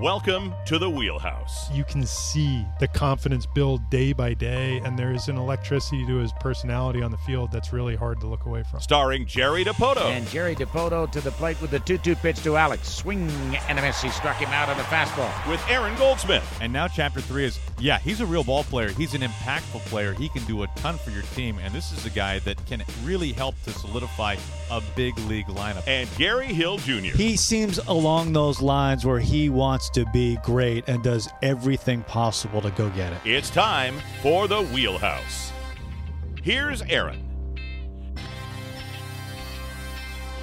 Welcome to the Wheelhouse. You can see the confidence build day by day, and there's an electricity to his personality on the field that's really hard to look away from. Starring Jerry Dipoto. And Jerry Dipoto to the plate with the 2 2 pitch to Alex. Swing and a miss. He struck him out on the fastball. With Aaron Goldsmith. And now, chapter three is yeah, he's a real ball player. He's an impactful player. He can do a ton for your team. And this is a guy that can really help to solidify a big league lineup. And Gary Hill Jr. He seems along those lines where he wants to be great and does everything possible to go get it. It's time for the Wheelhouse. Here's Aaron.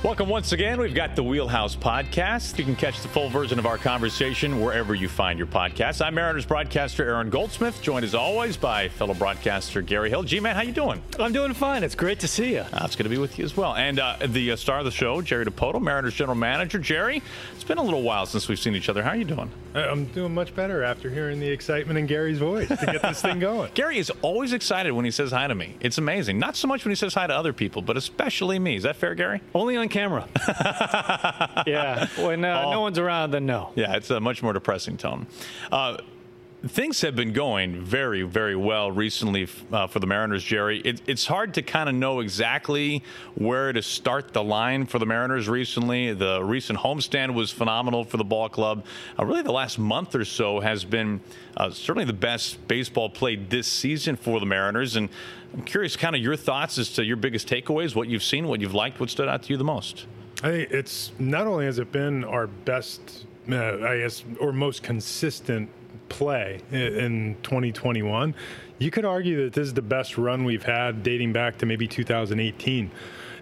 Welcome once again. We've got the Wheelhouse Podcast. You can catch the full version of our conversation wherever you find your podcasts. I'm Mariners broadcaster Aaron Goldsmith, joined as always by fellow broadcaster Gary Hill. G-Man, how you doing? I'm doing fine. It's great to see you. Uh, it's good to be with you as well. And uh, the uh, star of the show, Jerry Dipoto, Mariners general manager. Jerry, it's been a little while since we've seen each other. How are you doing? I'm doing much better after hearing the excitement in Gary's voice to get this thing going. Gary is always excited when he says hi to me. It's amazing. Not so much when he says hi to other people, but especially me. Is that fair, Gary? Only on camera. yeah. When uh, no one's around, then no. Yeah, it's a much more depressing tone. Uh, things have been going very, very well recently uh, for the Mariners, Jerry. It, it's hard to kind of know exactly where to start the line for the Mariners recently. The recent homestand was phenomenal for the ball club. Uh, really, the last month or so has been uh, certainly the best baseball played this season for the Mariners. And I'm curious, kind of your thoughts as to your biggest takeaways, what you've seen, what you've liked, what stood out to you the most. I think it's not only has it been our best, uh, I guess, or most consistent play in 2021, you could argue that this is the best run we've had dating back to maybe 2018.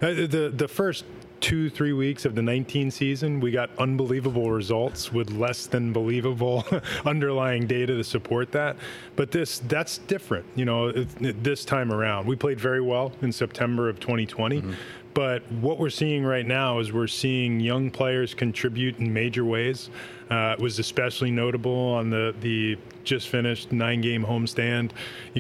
Uh, the the first two three weeks of the 19 season we got unbelievable results with less than believable underlying data to support that but this that's different you know this time around we played very well in september of 2020 mm-hmm. But what we're seeing right now is we're seeing young players contribute in major ways. Uh, was especially notable on the, the just finished nine game homestand.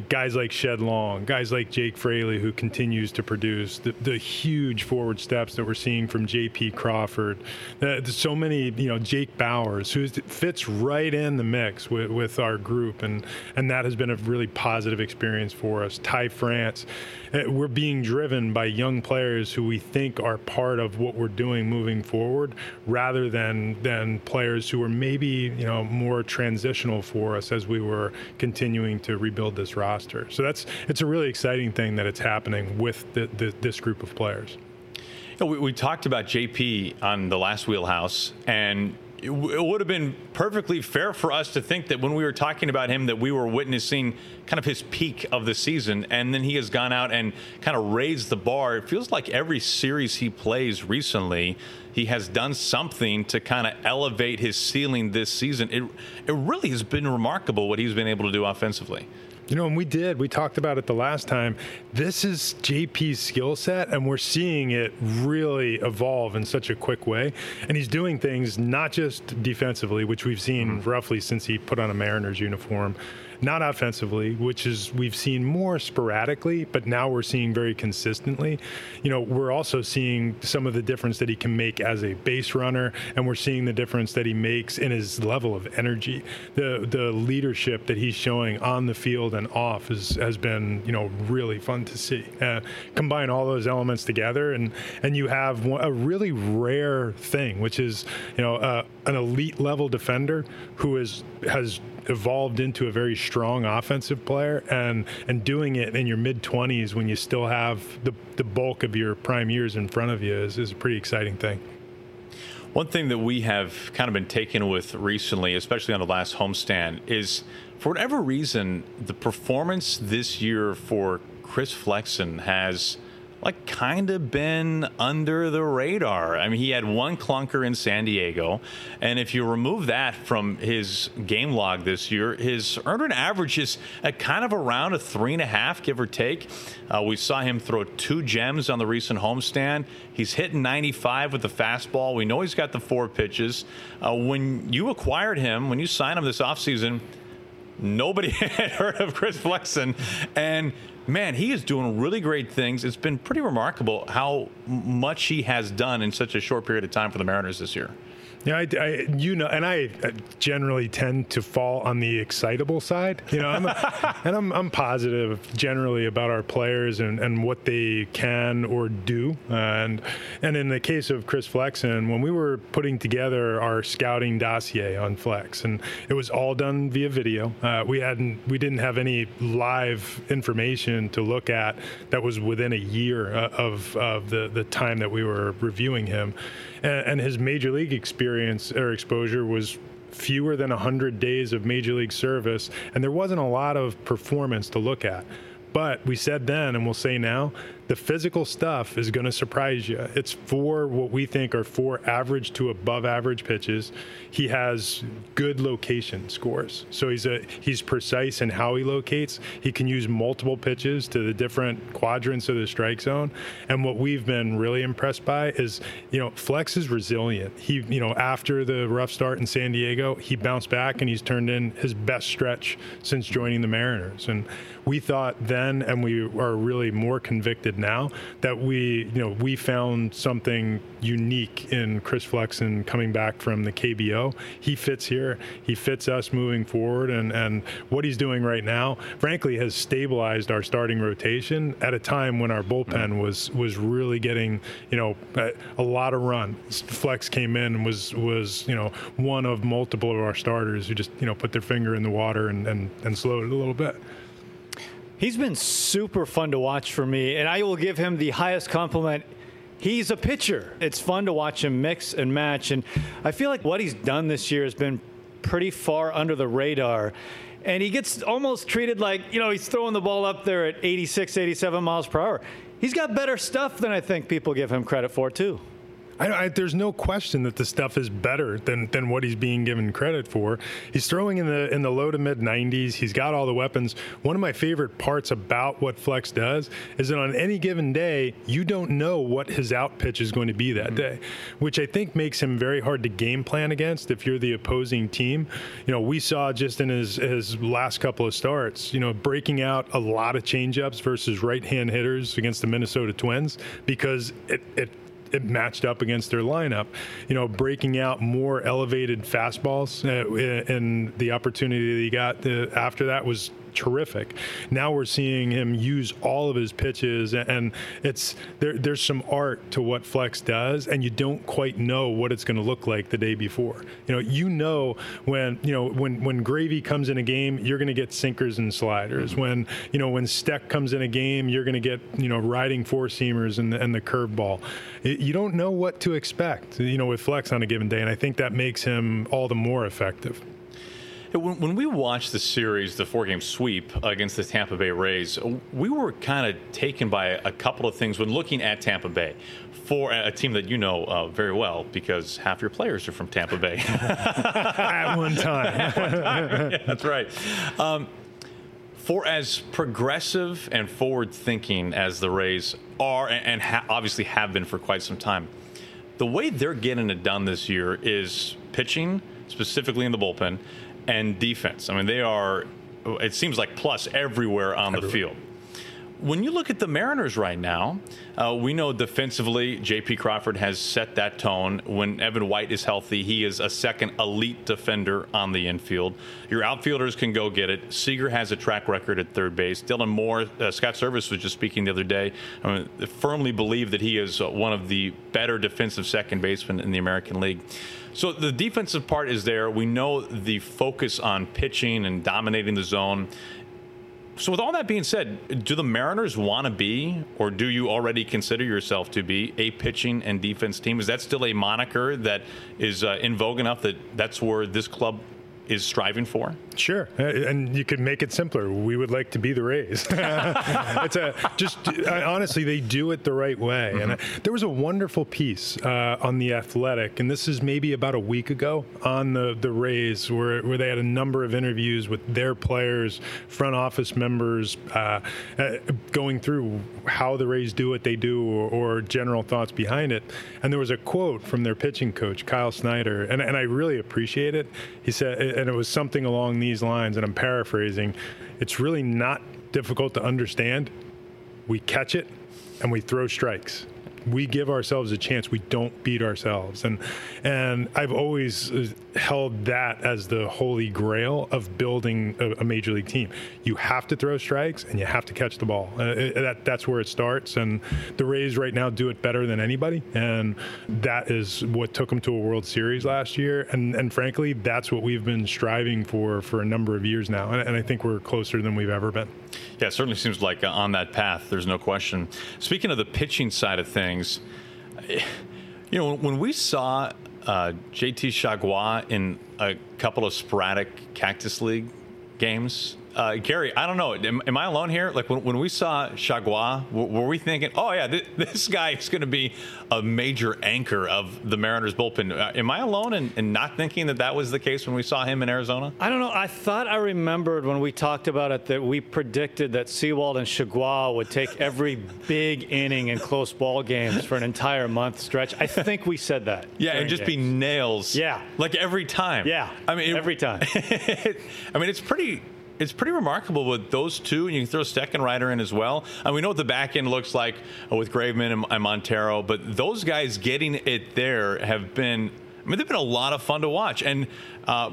Guys like Shed Long, guys like Jake Fraley, who continues to produce the, the huge forward steps that we're seeing from J.P. Crawford. Uh, so many, you know, Jake Bauers, who fits right in the mix with, with our group, and and that has been a really positive experience for us. Ty France, uh, we're being driven by young players who we think are part of what we're doing moving forward, rather than than players who are maybe you know more transitional for us as we were continuing to rebuild this roster. So that's it's a really exciting thing that it's happening with the, the, this group of players. You know, we, we talked about JP on the last wheelhouse, and it, would have been perfectly fair for us to think that when we were talking about him that we were witnessing kind of his peak of the season. And then he has gone out and kind of raised the bar. It feels like every series he plays recently he has done something to kind of elevate his ceiling this season. It, it really has been remarkable what he's been able to do offensively you know, and we did. We talked about it the last time. This is JP's skill set, and we're seeing it really evolve in such a quick way. And he's doing things not just defensively, which we've seen mm-hmm. roughly since he put on a Mariners uniform, not offensively, which is we've seen more sporadically, but now we're seeing very consistently. You know, we're also seeing some of the difference that he can make as a base runner, and we're seeing the difference that he makes in his level of energy. The the leadership that he's showing on the field and off is, has been you know really fun to see. Uh, combine all those elements together, and and you have a really rare thing, which is you know uh, an elite level defender who is has evolved into a very strong offensive player and and doing it in your mid 20s when you still have the the bulk of your prime years in front of you is, is a pretty exciting thing. One thing that we have kind of been taken with recently, especially on the last homestand, is for whatever reason, the performance this year for Chris Flexen has like kind of been under the radar. I mean, he had one clunker in San Diego, and if you remove that from his game log this year, his earned average is kind of around a three and a half, give or take. Uh, we saw him throw two gems on the recent homestand. He's hitting 95 with the fastball. We know he's got the four pitches. Uh, when you acquired him, when you signed him this offseason, nobody had heard of Chris Flexen, and man, he is doing really great things. It's been pretty remarkable how much he has done in such a short period of time for the Mariners this year. Yeah, I, I, you know, and I generally tend to fall on the excitable side. You know, I'm a, and I'm, I'm positive generally about our players and, and what they can or do. And and in the case of Chris Flexen, when we were putting together our scouting dossier on Flex, and it was all done via video. Uh, we hadn't, we didn't have any live information to look at that was within a year uh, of of the the time that we were reviewing him and, and his major league experience or exposure was fewer than 100 days of major league service, and there wasn't a lot of performance to look at. But we said then, and we'll say now, the physical stuff is going to surprise you. It's for what we think are four average to above average pitches. He has good location scores, so he's a he's precise in how he locates. He can use multiple pitches to the different quadrants of the strike zone. And what we've been really impressed by is, you know, Flex is resilient. He, you know, after the rough start in San Diego, he bounced back and he's turned in his best stretch since joining the Mariners. And we thought then, and we are really more convicted now that we, you know, we found something unique in Chris Flexen coming back from the KBO. He fits here. He fits us moving forward, and and what he's doing right now, frankly, has stabilized our starting rotation at a time when our bullpen mm-hmm. was was really getting, you know, a, a lot of run. Flex came in and was was you know one of multiple of our starters who just you know put their finger in the water and and, and slowed it a little bit. He's been super fun to watch for me, and I will give him the highest compliment. He's a pitcher. It's fun to watch him mix and match, and I feel like what he's done this year has been pretty far under the radar. And he gets almost treated like, you know, he's throwing the ball up there at 86, 87 miles per hour. He's got better stuff than I think people give him credit for, too. I, I, there's no question that the stuff is better than, than what he's being given credit for. He's throwing in the in the low to mid 90s. He's got all the weapons. One of my favorite parts about what Flex does is that on any given day, you don't know what his out pitch is going to be that mm-hmm. day, which I think makes him very hard to game plan against if you're the opposing team. You know, we saw just in his his last couple of starts, you know, breaking out a lot of changeups versus right-hand hitters against the Minnesota Twins because it, it it matched up against their lineup. You know, breaking out more elevated fastballs, uh, and the opportunity that he got uh, after that was terrific. Now we're seeing him use all of his pitches, and it's there, there's some art to what Flex does, and you don't quite know what it's going to look like the day before. You know, you know when you know when when Gravy comes in a game, you're going to get sinkers and sliders. When you know when Steck comes in a game, you're going to get you know riding four seamers and the, and the curveball. You don't know what to expect. You know with Flex on a given day, and I think that makes him all the more effective. When, when we watched the series, the four game sweep against the Tampa Bay Rays, we were kind of taken by a couple of things when looking at Tampa Bay for a team that you know uh, very well because half your players are from Tampa Bay. At one time. At one time. Yeah, that's right. Um, for as progressive and forward thinking as the Rays are and ha- obviously have been for quite some time, the way they're getting it done this year is pitching, specifically in the bullpen, and defense. I mean, they are, it seems like plus everywhere on everywhere. the field. When you look at the Mariners right now, uh, we know defensively, J.P. Crawford has set that tone. When Evan White is healthy, he is a second elite defender on the infield. Your outfielders can go get it. Seager has a track record at third base. Dylan Moore, uh, Scott Servais was just speaking the other day. I mean, firmly believe that he is one of the better defensive second basemen in the American League. So the defensive part is there. We know the focus on pitching and dominating the zone. So, with all that being said, do the Mariners want to be, or do you already consider yourself to be, a pitching and defense team? Is that still a moniker that is uh, in vogue enough that that's where this club is striving for? Sure, Uh, and you could make it simpler. We would like to be the Rays. it's a just honestly, they do it the right way. And uh, there was a wonderful piece uh, on the Athletic, and this is maybe about a week ago on the the Rays, where where they had a number of interviews with their players, front office members, uh, uh, going through how the Rays do what they do, or, or general thoughts behind it. And there was a quote from their pitching coach, Kyle Snyder, and, and I really appreciate it. He said, and it was something along these lines, and I'm paraphrasing. It's really not difficult to understand. We catch it and we throw strikes. We give ourselves a chance. We don't beat ourselves, and and I've always uh, held that as the holy grail of building a, a major league team. You have to throw strikes and you have to catch the ball. Uh, it- that that's where it starts. And the Rays right now do it better than anybody, and that is what took them to a World Series last year. And and frankly, that's what we've been striving for for a number of years now. And, and I think we're closer than we've ever been. Yeah, it certainly seems like uh, on that path. There's no question. Speaking of the pitching side of things, you know, when we saw uh, JT Chargois in a couple of sporadic Cactus League games, uh, Gary, I don't know. Am, am I alone here? Like when, when we saw Chargois, w- were we thinking, oh yeah, th- this guy is going to be a major anchor of the Mariners bullpen? Uh, am I alone in, in not thinking that that was the case when we saw him in Arizona? I don't know. I thought I remembered when we talked about it that we predicted that Sewald and Chargois would take every big inning in close ball games for an entire month stretch. I think we said that. Yeah, and just be nails. Yeah. like every time. Yeah, I mean every time. I mean, it's pretty. It's pretty remarkable with those two, and you can throw Steckenrider in as well. And we know what the back end looks like with Graveman and, and Montero, but those guys getting it there have been. I mean, they've been a lot of fun to watch, and uh,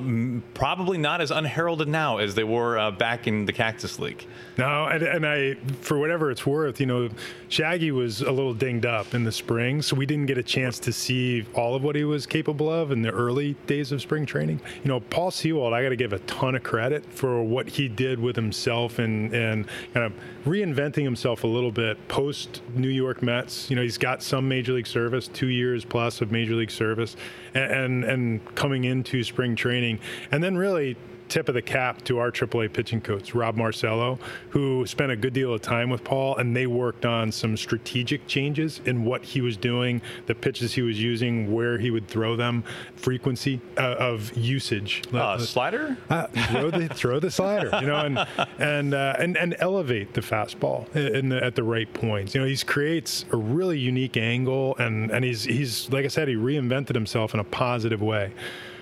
probably not as unheralded now as they were uh, back in the Cactus League. No, and, and I, for whatever it's worth, you know, Shaggy was a little dinged up in the spring, so we didn't get a chance to see all of what he was capable of in the early days of spring training. You know, Paul Sewald, I got to give a ton of credit for what he did with himself and and kind of reinventing himself a little bit post New York Mets. You know, he's got some major league service, two years plus of major league service, and and, and coming into spring training, and then really tip of the cap to our AAA pitching coach, Rob Marcello, who spent a good deal of time with Paul, and they worked on some strategic changes in what he was doing, the pitches he was using, where he would throw them, frequency uh, of usage. Uh, slider? Uh, throw the throw the slider, you know, and and uh, and and elevate the fastball in the, at the right points. You know, he creates a really unique angle, and and he's he's like I said, he reinvented himself in a positive way.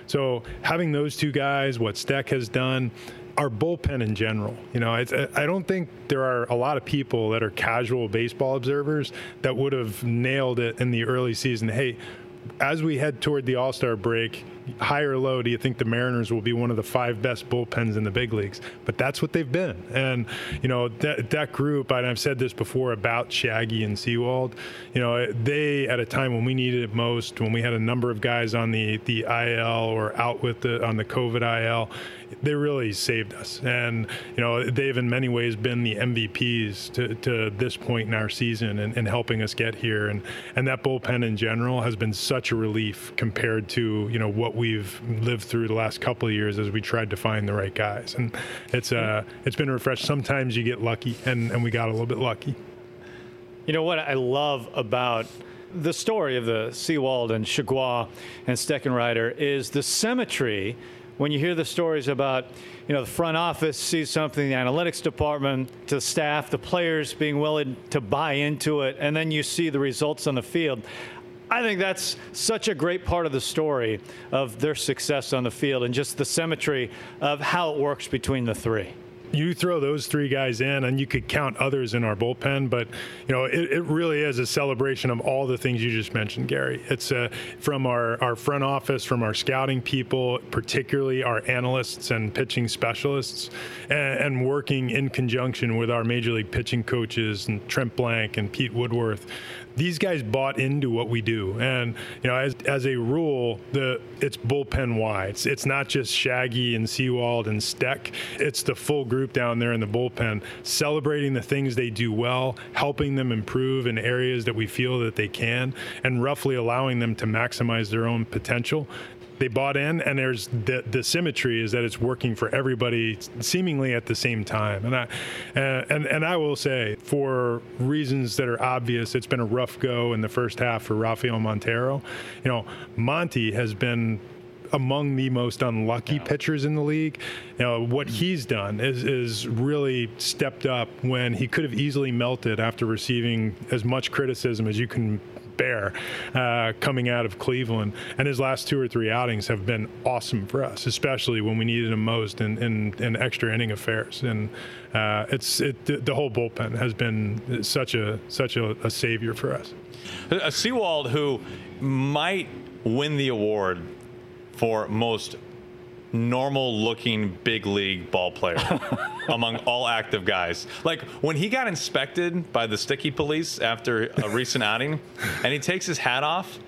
So having those two guys, what Steck has done. Our bullpen in general, you know, it's, I don't think there are a lot of people that are casual baseball observers that would have nailed it in the early season. Hey, as we head toward the All Star break, high or low, do you think the Mariners will be one of the five best bullpens in the big leagues? But that's what they've been. And, you know, that, that group, and I've said this before about Shaggy and Sewald, you know, they, at a time when we needed it most, when we had a number of guys on the, the IL or out with the, on the COVID IL, they really saved us. And, you know, they've in many ways been the MVPs to, to this point in our season and, and helping us get here. And, and that bullpen in general has been such a relief compared to, you know, what we've lived through the last couple of years as we tried to find the right guys. And it's, uh, it's been refreshed. Sometimes you get lucky, and, and we got a little bit lucky. You know what I love about the story of the Sewald and Chargois and Steckenrider is the symmetry when you hear the stories about, you know, the front office sees something, the analytics department, to staff, the players being willing to buy into it, and then you see the results on the field. I think that's such a great part of the story of their success on the field and just the symmetry of how it works between the three you throw those three guys in, and you could count others in our bullpen, but you know it, it really is a celebration of all the things you just mentioned, Gary. It's uh, from our, our front office, from our scouting people, particularly our analysts and pitching specialists, and, and working in conjunction with our major league pitching coaches and Trent Blank and Pete Woodworth these guys bought into what we do, and you know, as, as a rule, the it's bullpen wide. It's, it's not just Shaggy and Sewald and Steck. It's the full group down there in the bullpen, celebrating the things they do well, helping them improve in areas that we feel that they can, and roughly allowing them to maximize their own potential they bought in, and there's the, the symmetry is that it's working for everybody seemingly at the same time. And I uh, and and I will say, for reasons that are obvious, it's been a rough go in the first half for Rafael Montero. You know, Monty has been among the most unlucky pitchers in the league. You know, what he's done is, is really stepped up when he could have easily melted after receiving as much criticism as you can bear uh, coming out of Cleveland. And his last two or three outings have been awesome for us, especially when we needed him most in, in, in extra inning affairs. And uh, it's it, the whole bullpen has been such a such a, a savior for us. A Sewald who might win the award for most normal looking big league ball player among all active guys. Like when he got inspected by the sticky police after a recent outing and he takes his hat off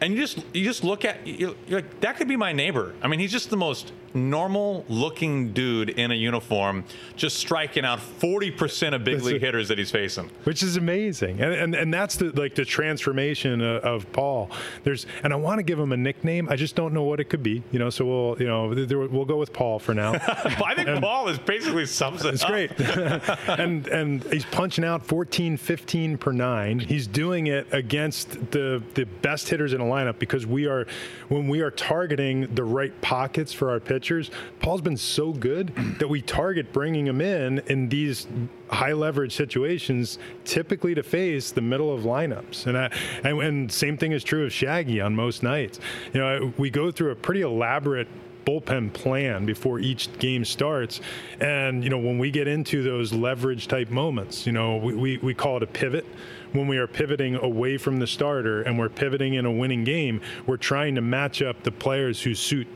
and you just you just look at you're like that could be my neighbor. I mean, he's just the most normal looking dude in a uniform just striking out 40% of big that's league a, hitters that he's facing. Which is amazing. And and, and that's the like the transformation of, of paul. There's and i want to give him a nickname. I just don't know what it could be you know so we'll you know there, we'll go with paul for now. I think and, paul is basically sums it it's great. and and he's punching out 14 15 per nine. He's doing it against the the best hitters in a lineup because we are when we are targeting the right pockets for our pitch pitchers, Paul's been so good that we target bringing him in in these high leverage situations, typically to face the middle of lineups. And, I, and, and same thing is true of Shaggy on most nights. You know, we go through a pretty elaborate bullpen plan before each game starts. And, you know, when we get into those leverage type moments, you know, we, we, we call it a pivot. When we are pivoting away from the starter and we're pivoting in a winning game, we're trying to match up the players who suit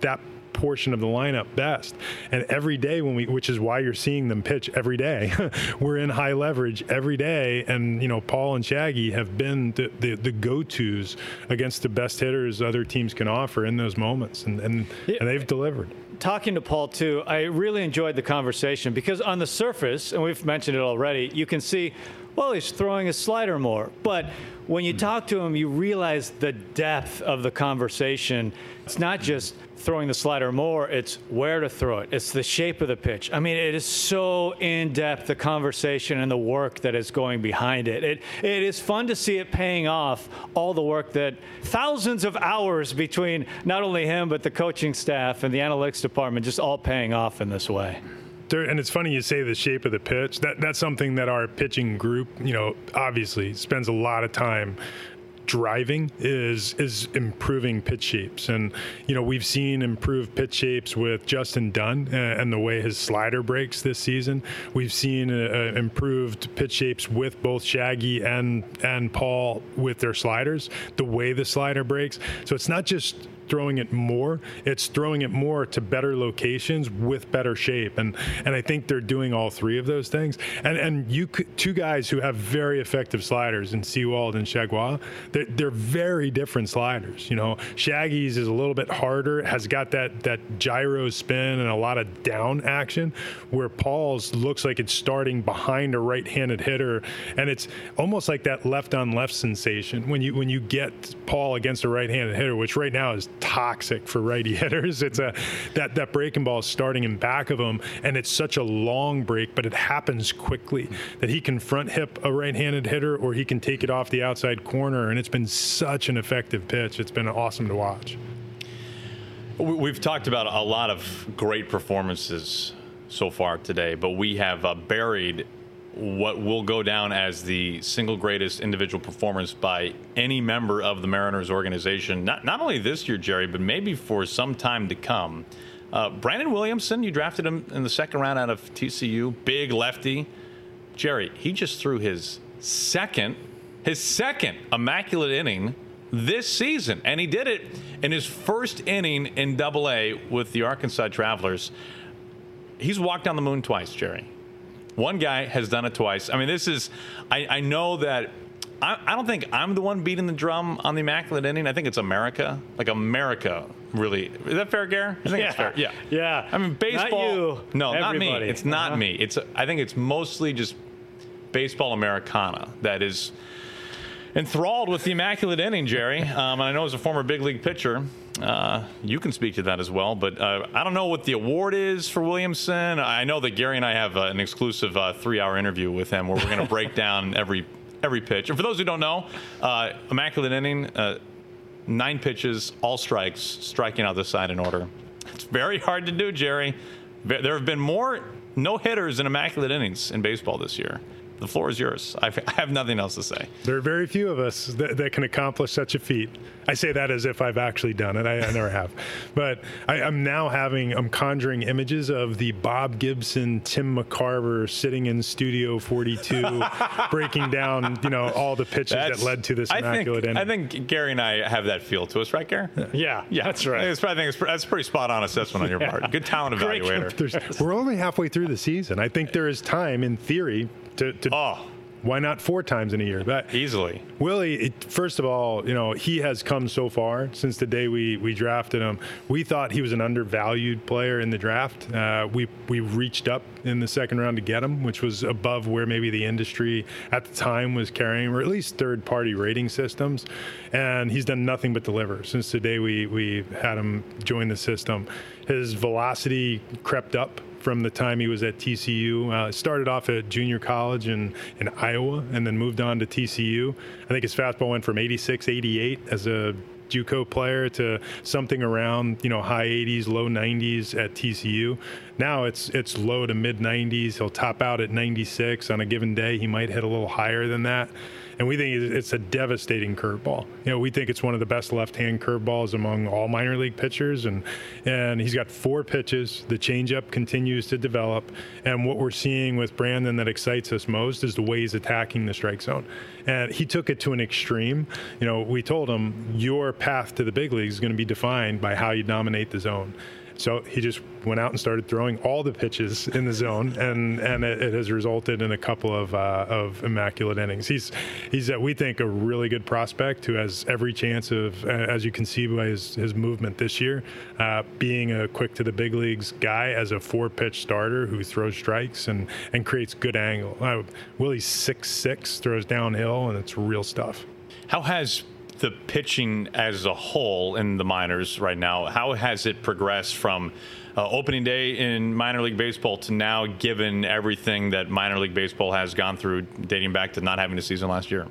that portion of the lineup best. And every day when we, which is why you're seeing them pitch every day, we're in high leverage every day. And you know, Paul and Shaggy have been the, the, the go-tos against the best hitters other teams can offer in those moments, and and, yeah. and they've delivered talking to Paul too, I really enjoyed the conversation because on the surface, and we've mentioned it already, you can see, well, he's throwing a slider more. But when you hmm. talk to him, you realize the depth of the conversation. It's not just throwing the slider more, it's where to throw it. It's the shape of the pitch. I mean, it is so in depth, the conversation and the work that is going behind it. It, it is fun to see it paying off all the work that thousands of hours between not only him, but the coaching staff and the analytics department just all paying off in this way. And it's funny you say the shape of the pitch. That that's something that our pitching group, you know, obviously spends a lot of time driving is is improving pitch shapes. And you know we've seen improved pitch shapes with Justin Dunn and the way his slider breaks this season. We've seen uh, uh, improved pitch shapes with both Shaggy and and Paul with their sliders the way the slider breaks. So it's not just throwing it more. It's throwing it more to better locations with better shape, and and I think they're doing all three of those things. And and you could, two guys who have very effective sliders in Sewald and Chargois, they're, they're very different sliders. You know, Shaggy's is a little bit harder, has got that that gyro spin and a lot of down action, where Paul's looks like it's starting behind a right-handed hitter, and it's almost like that left on left sensation when you when you get Paul against a right-handed hitter, which right now is toxic for righty hitters. It's a that that breaking ball is starting in back of him, and it's such a long break, but it happens quickly that he can front hip a right-handed hitter, or he can take it off the outside corner, and it's been such an effective pitch. It's been awesome to watch. We've talked about a lot of great performances so far today, but we have uh, buried what will go down as the single greatest individual performance by any member of the Mariners organization, not, not only this year, Jerry, but maybe for some time to come. Uh, Brandon Williamson, you drafted him in the second round out of TCU, big lefty. Jerry, he just threw his second, his second immaculate inning this season, and he did it in his first inning in Double A with the Arkansas Travelers. He's walked on the moon twice, Jerry. One guy has done it twice. I mean, this is, I, I know that I, I, don't think I'm the one beating the drum on the immaculate inning. I think it's America. Like America, really. Is that fair, Gare? I think yeah. it's fair. Yeah. Yeah. I mean, baseball. Not you. No, Everybody. not me. It's not uh-huh. me. It's. I think it's mostly just baseball Americana that is enthralled with the immaculate inning, Jerry. Um, and I know as a former big league pitcher, Uh, you can speak to that as well, but uh, I don't know what the award is for Williamson. I know that Gary and I have uh, an exclusive uh, three-hour interview with him where we're going to break down every every pitch. And for those who don't know, uh, immaculate inning, uh, nine pitches, all strikes, striking out the side in order. It's very hard to do, Jerry. There have been more no hitters in immaculate innings in baseball this year. The floor is yours. I've, I have nothing else to say. There are very few of us that, that can accomplish such a feat. I say that as if I've actually done it. I, I never have. But I, am now having, I'm conjuring images of the Bob Gibson, Tim McCarver sitting in Studio 42, breaking down, you know, all the pitches that's, that led to this immaculate I think, I think Gary and I have that feel to us, right, Gary? Yeah, yeah, that's right. I think, I think it's, that's a pretty spot on assessment on your yeah. part. Good talent evaluator. we're only halfway through the season. I think there is time, in theory, to, to oh. Why not four times in a year? But Easily. Willie, it, first of all, you know, he has come so far since the day we, we drafted him. We thought he was an undervalued player in the draft. Uh, we, we reached up in the second round to get him, which was above where maybe the industry at the time was carrying, or at least third party rating systems. And he's done nothing but deliver since the day we, we had him join the system. His velocity crept up from the time he was at TCU. Uh, started off at junior college in, in Iowa and then moved on to TCU. I think his fastball went from 86, 88 as a JUCO player to something around you know high 80s, low 90s at TCU. Now it's it's low to mid 90s. He'll top out at 96 on a given day. He might hit a little higher than that and we think it's a devastating curveball. You know, we think it's one of the best left-hand curveballs among all minor league pitchers, and and he's got four pitches. The changeup continues to develop, and what we're seeing with Brandon that excites us most is the way he's attacking the strike zone, and he took it to an extreme. You know, we told him your path to the big leagues is going to be defined by how you dominate the zone. So he just went out and started throwing all the pitches in the zone, and and it, it has resulted in a couple of uh, of immaculate innings. He's he's uh, we think a really good prospect who has every chance of, as you can see by his, his movement this year, uh, being a quick to the big leagues guy as a four pitch starter who throws strikes and and creates good angle. Uh, Willie's six six, throws downhill, and it's real stuff. How has the pitching as a whole in the minors right now, how has it progressed from uh, opening day in minor league baseball to now, given everything that minor league baseball has gone through, dating back to not having a season last year?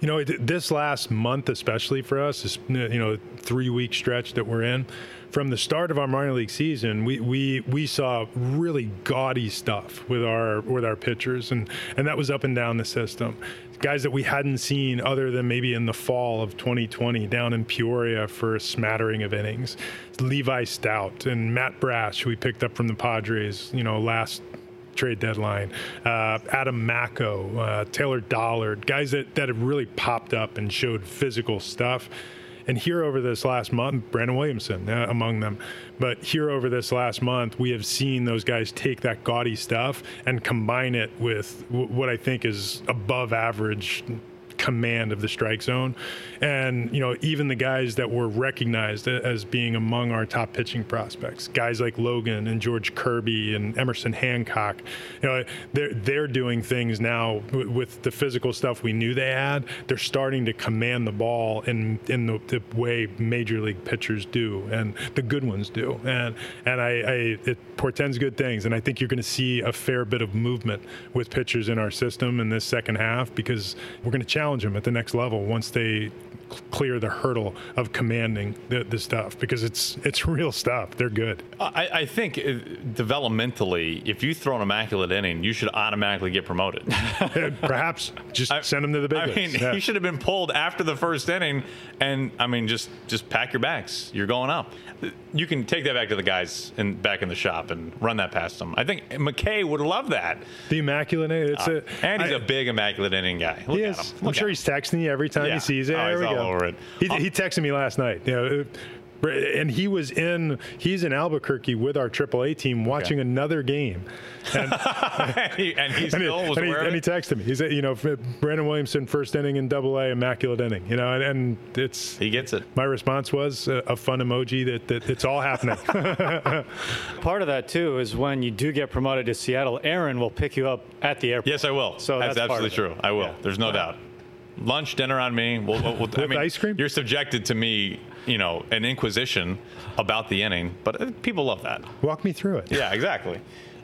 You know, this last month, especially for us, this you know three week stretch that we're in, from the start of our minor league season, we, we, we saw really gaudy stuff with our with our pitchers, and, and that was up and down the system guys that we hadn't seen other than maybe in the fall of 2020 down in Peoria for a smattering of innings. Levi Stout and Matt Brash, who we picked up from the Padres, you know, last trade deadline. Uh, Adam Macko, uh, Taylor Dollard, guys that, that have really popped up and showed physical stuff. And here over this last month, Brandon Williamson uh, among them. But here over this last month, we have seen those guys take that gaudy stuff and combine it with w- what I think is above average command of the strike zone. And, you know, even the guys that were recognized as being among our top pitching prospects, guys like Logan and George Kirby and Emerson Hancock, you know, they're, they're doing things now with the physical stuff we knew they had. They're starting to command the ball in, in the, the way major league pitchers do and the good ones do. And, and I, I it portends good things. And I think you're going to see a fair bit of movement with pitchers in our system in this second half because we're going to challenge challenge them at the next level once they clear the hurdle of commanding the, the stuff because it's it's real stuff. They're good. I, I think uh, developmentally, if you throw an immaculate inning, you should automatically get promoted. Perhaps just I, send them to the big I mean, yeah. he should have been pulled after the first inning, and I mean, just just pack your bags. You're going up. You can take that back to the guys in back in the shop and run that past them. I think McKay would love that. The immaculate inning. It's uh, a, and he's I, a big immaculate inning guy. Look he is. I'm sure he's texting you every time yeah. he sees it. Oh, there we go. Over it. He, he texted me last night. You know, uh, and he was in he's in Albuquerque with our AAA team watching okay. another game, and, and, he, and he still and he, was and he, and he texted me. He said, you know, Brandon Williamson first inning in Double A, immaculate inning, you know, and, and, it's he gets it. My response was a, a fun emoji that, that it's all happening. Part of that too is when you do get promoted to Seattle, Aaron will pick you up at the airport. Yes, I will. So that's, that's absolutely true. I will. Yeah. There's no doubt lunch, dinner on me. We'll, we'll, I mean, ice cream. You're subjected to me you know, an inquisition about the inning, but uh, people love that. Walk me through it. Yeah, exactly.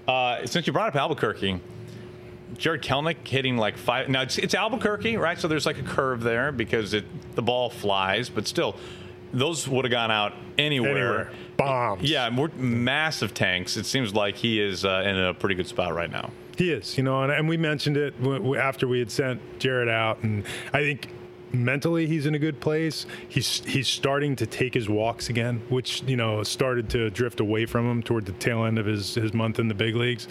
Uh, since you brought up Albuquerque, Jarred Kelenic hitting like five. Now it's, it's Albuquerque, right? So there's like a curve there because it the ball flies, but still, those would have gone out anywhere. Anywhere. Bombs. Yeah, more massive tanks. It seems like he is uh, in a pretty good spot right now. He is, you know, and, and we mentioned it w- after we had sent Jarred out, and I think mentally he's in a good place. He's he's starting to take his walks again, which you know started to drift away from him toward the tail end of his his month in the big leagues.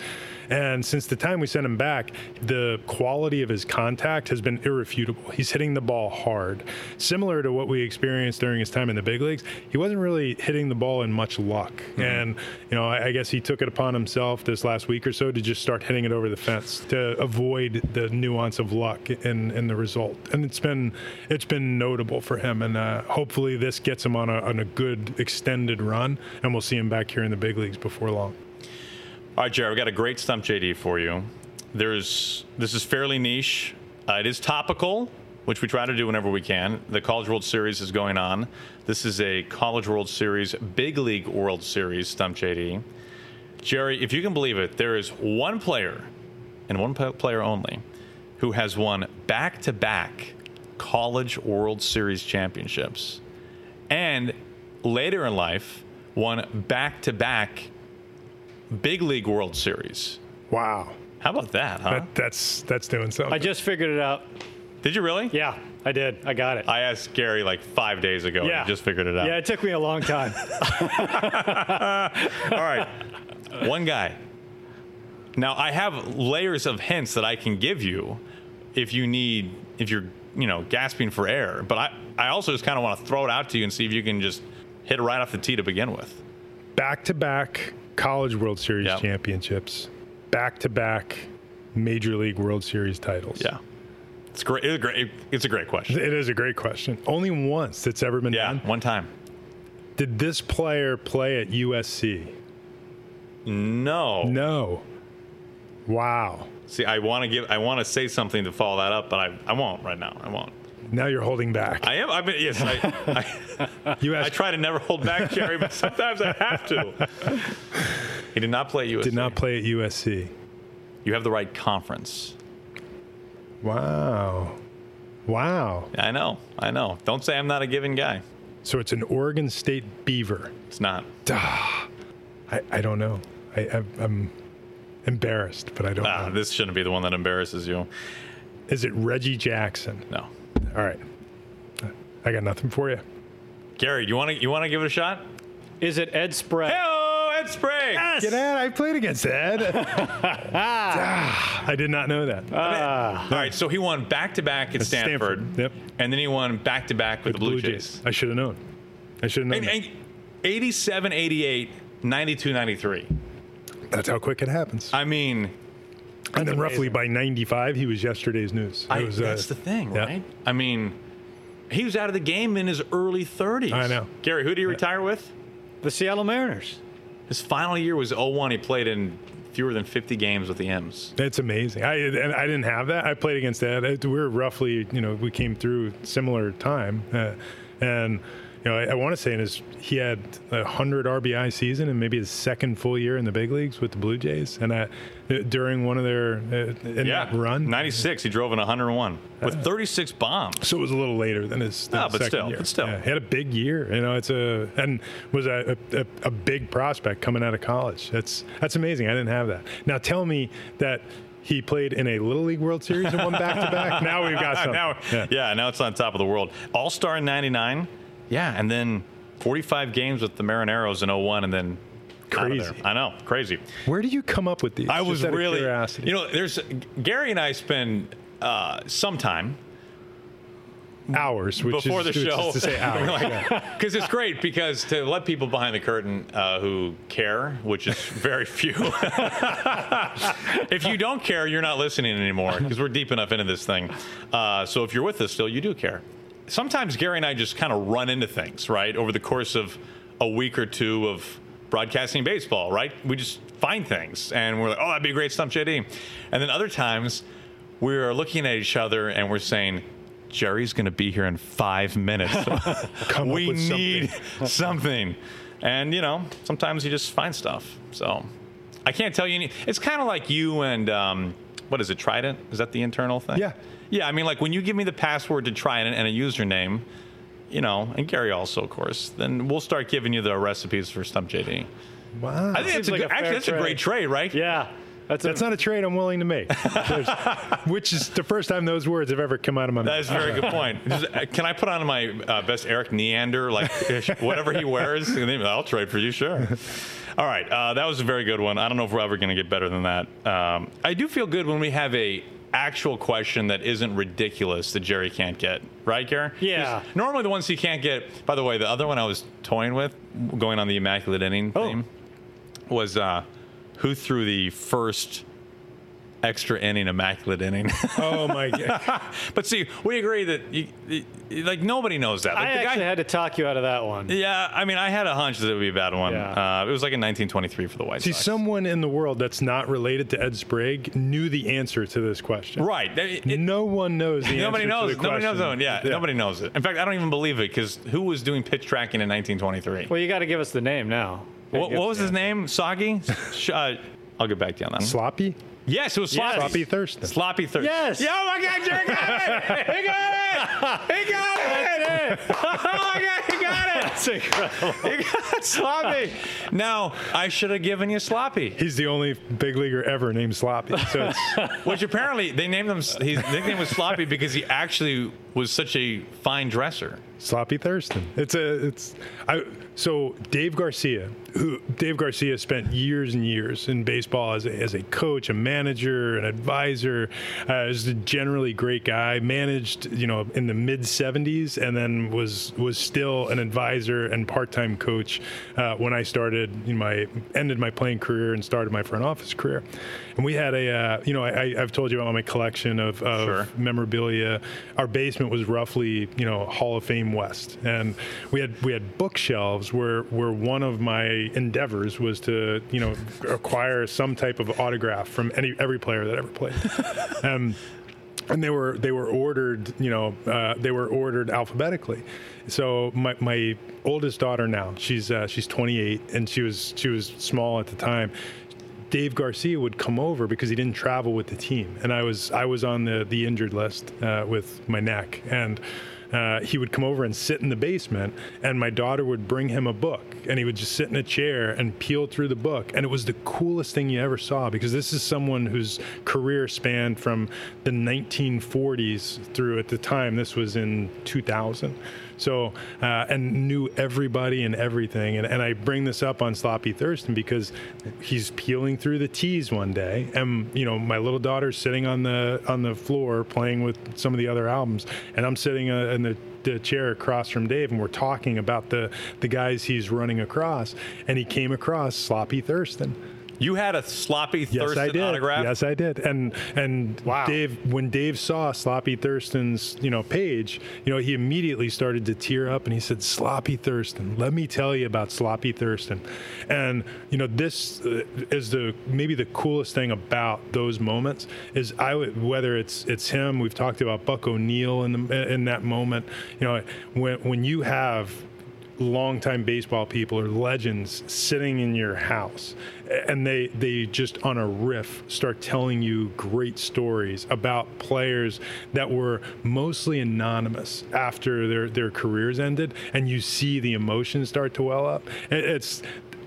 And since the time we sent him back, the quality of his contact has been irrefutable. He's hitting the ball hard, similar to what we experienced during his time in the big leagues. He wasn't really hitting the ball in much luck, and you know I, I guess he took it upon himself this last week or so to just start hitting it over the fence to avoid the nuance of luck in in the result. And it's been it's been notable for him, and uh, hopefully this gets him on a on a good extended run, and we'll see him back here in the big leagues before long. All right, Jared, we got a great stump JD for you. There's this is fairly niche. Uh, it is topical, which we try to do whenever we can. The College World Series is going on. This is a College World Series, Big League World Series stump JD. Jerry, if you can believe it, there is one player, and one player only, who has won back-to-back College World Series championships, and later in life won back-to-back Big League World Series. Wow, How about that, huh? that, that's that's doing something. I just figured it out. Did you really? Yeah, I did. I got it. I asked Gary like five days ago. yeah. And he just figured it out. Yeah, it took me a long time. All right. One guy. Now I have layers of hints that I can give you if you need if you're you know gasping for air. But I I also just kind of want to throw it out to you and see if you can just hit it right off the tee to begin with. back to back College World Series Yep. championships, back to back Major League World Series titles. Yeah. It's great. It's a great. It's a great question. It is a great question. Only once it's ever been Yeah. done. One time. Did this player play at USC? No. No. Wow. See, I want to give. I want to say something to follow that up, but I, I won't right now. I won't. Now you're holding back. I am. I've been. Yes. I, I, You I try to never hold back, Jerry, but sometimes I have to. He did not play at USC. did not play at USC. You have the right conference. Wow. Wow. I know. I know. Don't say I'm not a giving guy. So it's an Oregon State Beaver. It's not. Duh. I, I don't know. I, I, I'm embarrassed, but I don't Ah, know. this shouldn't be the one that embarrasses you. Is it Reggie Jackson? No. All right. I got nothing for you. Gary, you want to you want to give it a shot? Is it Ed Sprague? Hello, Ed Sprague. Get Ed. I played against Ed. Ah, I did not know that. All right, so he won back to back at At Stanford. Stanford, yep. And then he won back to back with the Blue, Jays. I should have known. I should have known. And, and 87, 88, 92, 93. That's how quick it happens. I mean, and then roughly by 95, he was yesterday's news. I, was, uh, that's the thing, yeah. right? I mean, he was out of the game in his early 30s. I know. Gary, who did he retire with? The Seattle Mariners. His final year was 01. He played in fewer than 50 games with the M's. That's amazing. I and I didn't have that. I played against that. We were roughly, you know, we came through similar time, uh, and you know, I, I want to say in his he had a hundred RBI season and maybe his second full year in the big leagues with the Blue Jays, and I, during one of their uh, in Yeah, that run, 96. He drove in 101 with 36 bombs. So it was a little later than his, than No, his but still, but still. Yeah, he had a big year. You know, it's a and was a, a, a big prospect coming out of college. That's that's amazing. I didn't have that. Now tell me that he played in a Little League World Series and won back to back. Now we've got something. now, Yeah. yeah. now it's on top of the world. All Star in '99, yeah, and then 45 games with the Marineros in 01, and then Crazy. I know, crazy. Where do you come up with these? I was really, you know, there's Gary and I spend uh, some time hours which before is, the show is to say hours. yeah. because it's great because to let people behind the curtain uh, who care which is very few if you don't care you're not listening anymore because we're deep enough into this thing uh, so if you're with us still you do care sometimes gary and i just kind of run into things right over the course of a week or two of broadcasting baseball right we just find things and we're like oh that'd be a great stump jd and then other times we're looking at each other and we're saying Jerry's going to be here in five minutes. Come we with something. need something. And, you know, sometimes you just find stuff. So I can't tell you any. It's kind of like you and, um, what is it, Trident? Is that the internal thing? Yeah. Yeah, I mean, like when you give me the password to Trident and a username, you know, and Gary also, of course, then we'll start giving you the recipes for Stump JD. Wow. I think Seems that's a like good, a actually fair that's a great trade, right? Yeah. That's, That's not a trade I'm willing to make. Which is the first time those words have ever come out of my mouth. That is a very good point. Uh, Can I put on my uh, best Erik Neander, like whatever he wears? and then I'll trade for you, sure. All right, uh, that was a very good one. I don't know if we're ever going to get better than that. Um, I do feel good when we have a actual question that isn't ridiculous that Jerry can't get, right, Gary? Yeah. Normally the ones he can't get. By the way, the other one I was toying with, going on the immaculate inning Oh. theme, was uh, who threw the first extra inning immaculate inning. oh my god. But see, we agree that you, you- like nobody knows that. Like I the actually guy, had to talk you out of that one. yeah, I mean, I had a hunch that it would be a bad one. Yeah. Uh, it was like in 1923 for the White See, Sox. someone in the world that's not related to Ed Sprague knew the answer to this question. right? It- it- no one knows the nobody answer knows. To the Nobody knows that question. one. Yeah, nobody knows it. In fact, I don't even believe it because who was doing pitch tracking in 1923? Well, you got to give us the name now. what, what was his name? Soggy? Sh- uh, I'll get back to you on that. Sloppy? Yes, it was sloppy. Sloppy Thurston. Sloppy Thurston. Yes. Yeah, oh my God, Jerry got it. He got it. He got it. Oh my God, he got it. That's incredible. You got sloppy. Now, I should have given you sloppy, He's the only big leaguer ever named Sloppy. So it's, which apparently they named him. His nickname was sloppy because he actually was such a fine dresser. Sloppy Thurston. It's a it's I so Dave Garcia, who Dave Garcia spent years and years in baseball as a, as a coach, a manager, an advisor, uh, is a generally great guy. Managed you know in the mid 70s and then was was still an advisor and part time coach uh, when I started in my ended my playing career and started my front office career. And we had a uh, you know I, I've told you about my collection of, of Sure. memorabilia. Our basement was roughly, you know, Hall of Fame West, and we had we had bookshelves where where one of my endeavors was to, you know, acquire some type of autograph from any every player that ever played. um, and they were they were ordered you know uh, they were ordered alphabetically. So my, my oldest daughter now she's uh, she's 28 and she was she was small at the time. Dave Garcia would come over because he didn't travel with the team, and I was I was on the the injured list uh, with my neck, and uh, he would come over and sit in the basement, and my daughter would bring him a book, and he would just sit in a chair and peel through the book, and it was the coolest thing you ever saw because this is someone whose career spanned from the 1940s through at the time this was in 2000. So, uh, and knew everybody and everything. And, and I bring this up on Sloppy Thurston because he's peeling through the tees one day, and you know my little daughter's sitting on the on the floor playing with some of the other albums, and I'm sitting uh, in the the chair across from Dave, and we're talking about the the guys he's running across, and he came across Sloppy Thurston. You had a sloppy Yes, Thurston I did. autograph. Yes, I did. And and Wow. Dave, when Dave saw Sloppy Thurston's you know page, you know he immediately started to tear up, and he said, "Sloppy Thurston, let me tell you about Sloppy Thurston." And you know this uh, is the maybe the coolest thing about those moments is I would whether it's it's him. We've talked about Buck O'Neil in the in that moment. You know when when you have longtime baseball people or legends sitting in your house and they they just on a riff start telling you great stories about players that were mostly anonymous after their their careers ended and you see the emotions start to well up. It's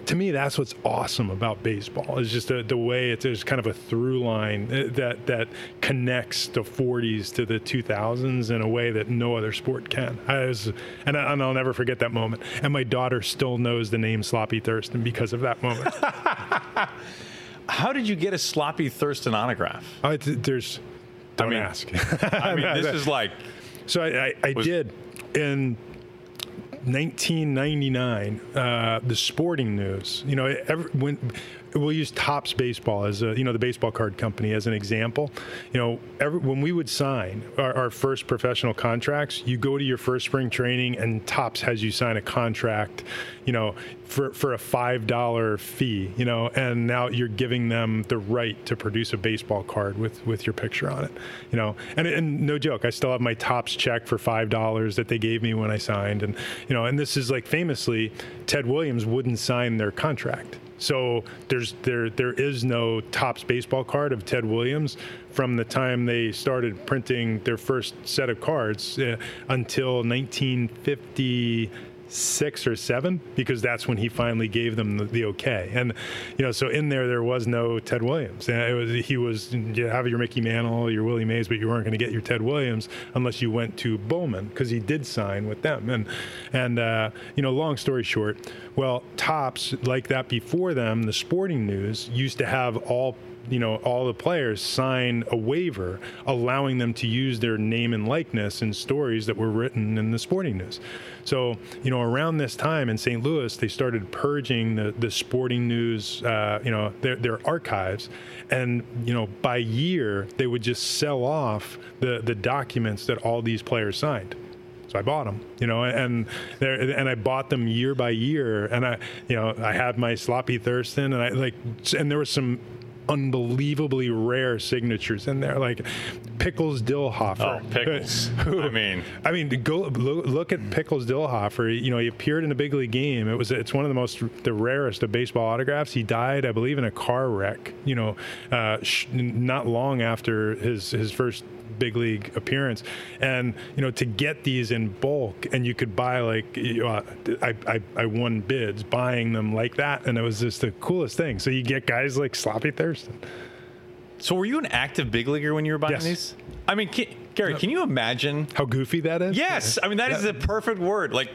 to me, that's what's awesome about baseball. Is just the, the way it's there's kind of a through line uh, that that connects the 40s to the 2000s in a way that no other sport can. I was, and, I, and I'll never forget that moment. And my daughter still knows the name Sloppy Thurston because of that moment. How did you get a sloppy Thurston autograph? I, th- there's, don't mean- ask. I mean, this is like So I, I, I Was- did, and 1999, uh, the Sporting News. You know, every, when we'll use Topps Baseball as a you know the baseball card company as an example. You know, every, when we would sign our, our, first professional contracts, you go to your first spring training, and Topps has you sign a contract. You know, for for a five dollar fee. You know, and now you're giving them the right to produce a baseball card with with your picture on it. You know, and and no joke, I still have my Topps check for five dollars that they gave me when I signed, and you know, and this is like famously, Ted Williams wouldn't sign their contract so there's there there is no Topps baseball card of Ted Williams from the time they started printing their first set of cards uh, until 1950 six or seven because that's when he finally gave them the, the, okay. And you know, so in there there was no Ted Williams. And it was he was you have your Mickey Mantle, your Willie Mays, but you weren't going to get your Ted Williams unless you went to Bowman because he did sign with them. And and uh, you know, long story short, well, Topps like that before them, the Sporting News used to have all you know all the players sign a waiver allowing them to use their name and likeness in stories that were written in the sporting news. So you know around this time in st louis they started purging the, the sporting news uh, you know their, their archives. And you know by year they would just sell off the the documents that all these players signed. So I bought them, you know, and and I bought them year by year, and I, you know, I had my sloppy Thurston, and I like, and there was some unbelievably rare signatures in there, like Pickles Dillhoefer. Oh, Pickles. Who, I mean, I mean, go look, look at Pickles Dillhoefer. You know, he appeared in a big league game. It was it's one of the most the rarest of baseball autographs. He died, I believe, in a car wreck. You know, uh, sh- not long after his his first big league appearance. And you know, to get these in bulk, and you could buy like you uh, know, I, I I won bids buying them like that, and it was just the coolest thing. So you get guys like Sloppy Thurston. So were you an active big leaguer when you were buying yes. these? I mean, can, Gary, can you imagine how goofy that is? Yes, I mean that yeah. is the perfect word. Like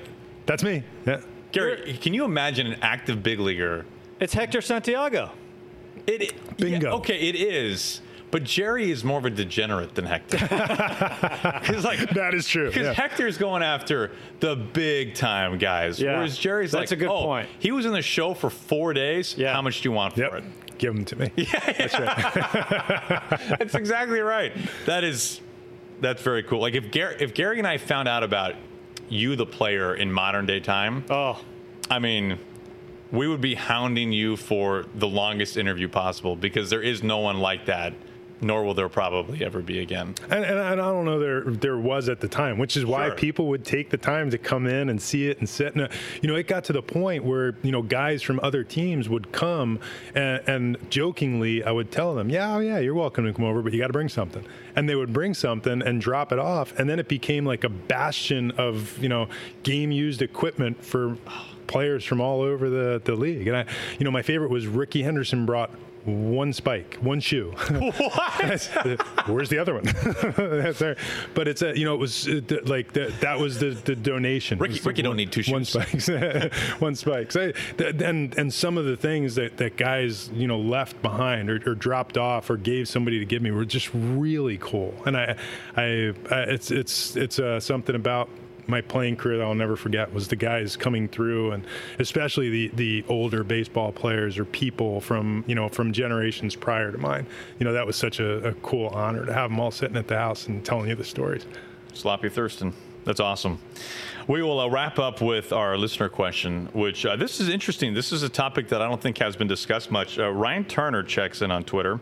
that's me. Yeah. Gary, can you imagine an active big leaguer? It's Hector Santiago. It bingo. Yeah, okay, it is. But Jerry is more of a degenerate than Hector. Because like that is true. Because yeah. Hector's going after the big time guys, yeah. whereas Jerry's That's like, a good oh, point. He was in the show for four days. Yeah. How much do you want yep. for it? Give them to me. Yeah, yeah. That's right. that's exactly right. That is that's very cool. Like if Gary if Gary and I found out about you, the player, in modern day time. Oh, I mean we would be hounding you for the longest interview possible because there is no one like that nor will there probably ever be again. And, and, I don't know there there was at the time, which is why sure. people would take the time to come in and see it and sit. And you know, it got to the point where you know guys from other teams would come and, and jokingly, I would tell them, "Yeah, oh yeah, you're welcome to come over, but you got to bring something." And they would bring something and drop it off, and then it became like a bastion of you know game used equipment for players from all over the, the league. And I, you know, my favorite was Rickey Henderson brought one spike, one shoe. What? Where's the other one? but it's a, you know, it was uh, like the, that was the, the donation. Rickey, Ricky one, don't need two shoes. One spikes, one spikes. I, and and some of the things that, that guys you know left behind or, or dropped off or gave somebody to give me were just really cool. And I, I, I it's it's it's uh, something about my playing career that I'll never forget was the guys coming through, and especially the the older baseball players or people from you know from generations prior to mine. You know that was such a, a cool honor to have them all sitting at the house and telling you the stories. Sloppy Thurston. That's awesome. We will uh, wrap up with our listener question, which uh, this is interesting. This is a topic that I don't think has been discussed much. Uh, Ryan Turner checks in on Twitter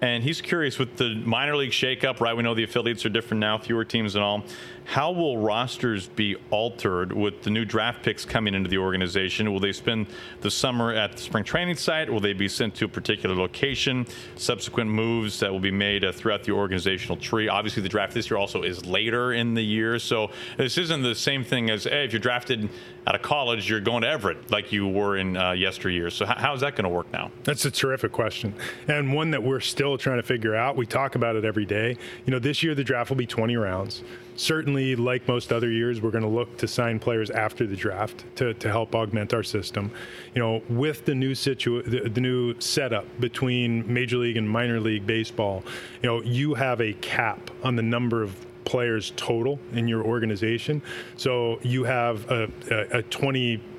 and he's curious with the minor league shakeup, right? We know the affiliates are different now, fewer teams and all. How will rosters be altered with the new draft picks coming into the organization? Will they spend the summer at the spring training site? Will they be sent to a particular location? Subsequent moves that will be made uh, throughout the organizational tree. Obviously, the draft this year also is later in the year, so this isn't the same thing as hey, if you're drafted out of college, you're going to Everett like you were in uh, yesteryear. So how is that going to work now? That's a terrific question, and one that we're still trying to figure out. We talk about it every day. You know, this year the draft will be 20 rounds certainly, like most other years, we're going to look to sign players after the draft to, to help augment our system. You know, with the new situ the, the, new setup between Major League and minor league baseball, you know, you have a cap on the number of players total in your organization. So you have a, a, a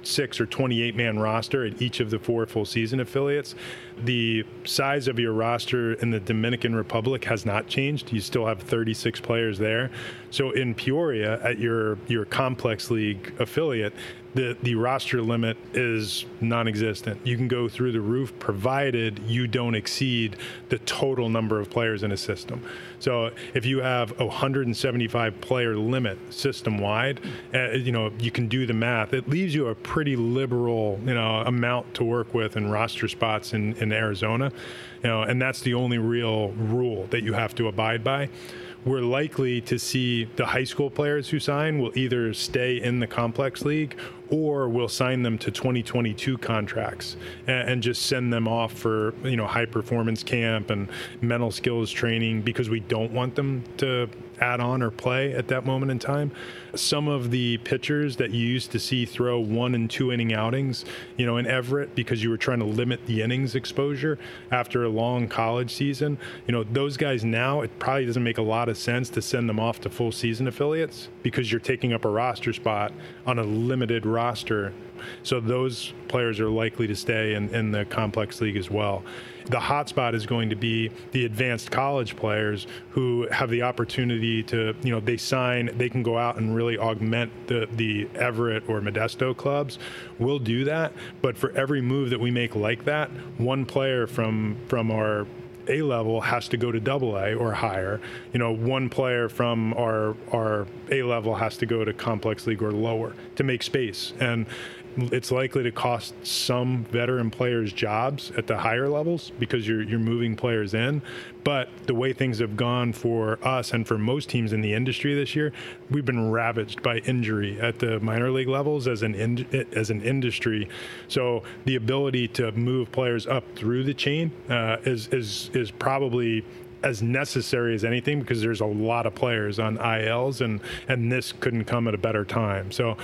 26 or 28 man roster at each of the four full season affiliates. The size of your roster in the Dominican Republic has not changed. You still have 36 players there. So in Peoria, at your your complex league affiliate, the, the roster limit is non-existent. You can go through the roof provided you don't exceed the total number of players in a system. So if you have a 175 player limit system wide, uh, you know you can do the math. It leaves you a pretty liberal you know amount to work with in roster spots in, in Arizona, you know, and that's the only real rule that you have to abide by. We're likely to see the high school players who sign will either stay in the complex league or we'll sign them to 2022 contracts and, and, just send them off for you know high performance camp and mental skills training because we don't want them to add on or play at that moment in time. Some of the pitchers that you used to see throw one and two inning outings, you know, in Everett because you were trying to limit the innings exposure after a long college season, you know, those guys now it probably doesn't make a lot of sense to send them off to full season affiliates because you're taking up a roster spot on a limited roster. So those players are likely to stay in, in the complex league as well. The hotspot is going to be the advanced college players who have the opportunity to, you know, they sign, they can go out and really augment the, the Everett or Modesto clubs. We'll do that. But for every move that we make like that, one player from from our a level has to go to double A or higher. You know, one player from our our A level has to go to complex league or lower to make space. And it's likely to cost some veteran players jobs at the higher levels because you're you're moving players in. But the way things have gone for us and for most teams in the industry this year, we've been ravaged by injury at the minor league levels as an in, as an industry. So the ability to move players up through the chain uh, is is is probably as necessary as anything because there's a lot of players on ILs and and this couldn't come at a better time. So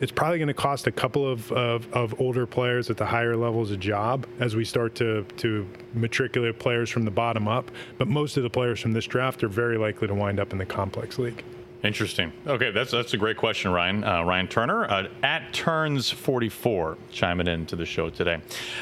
it's probably going to cost a couple of, of, of, older players at the higher levels a job as we start to, to matriculate players from the bottom up. But most of the players from this draft are very likely to wind up in the complex league. Interesting. Okay, that's that's a great question, Ryan. Uh, Ryan Turner uh, at Turns forty four chiming in to the show today.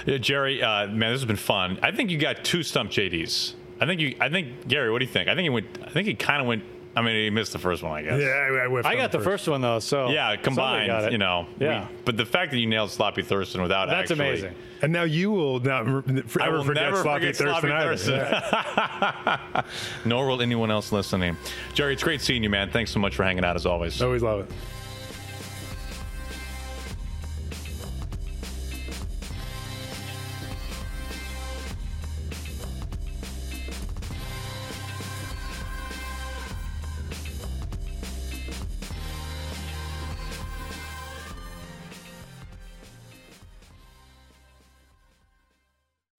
Uh, Jerry, uh, man, this has been fun. I think you got two stump JDs. I think you. I think Gary. What do you think? I think he went. I think he kind of went I mean, he missed the first one, I guess. Yeah, I, I got the first. first. one though, so yeah, combined, you know. Yeah. We, but the fact that you nailed Sloppy Thurston without that's actually, amazing. And now you will not forever forget never Sloppy forget Thurston. Thurston. Yeah. Nor will anyone else listening. Jerry, it's great seeing you, man. Thanks so much for hanging out as always. Always love it.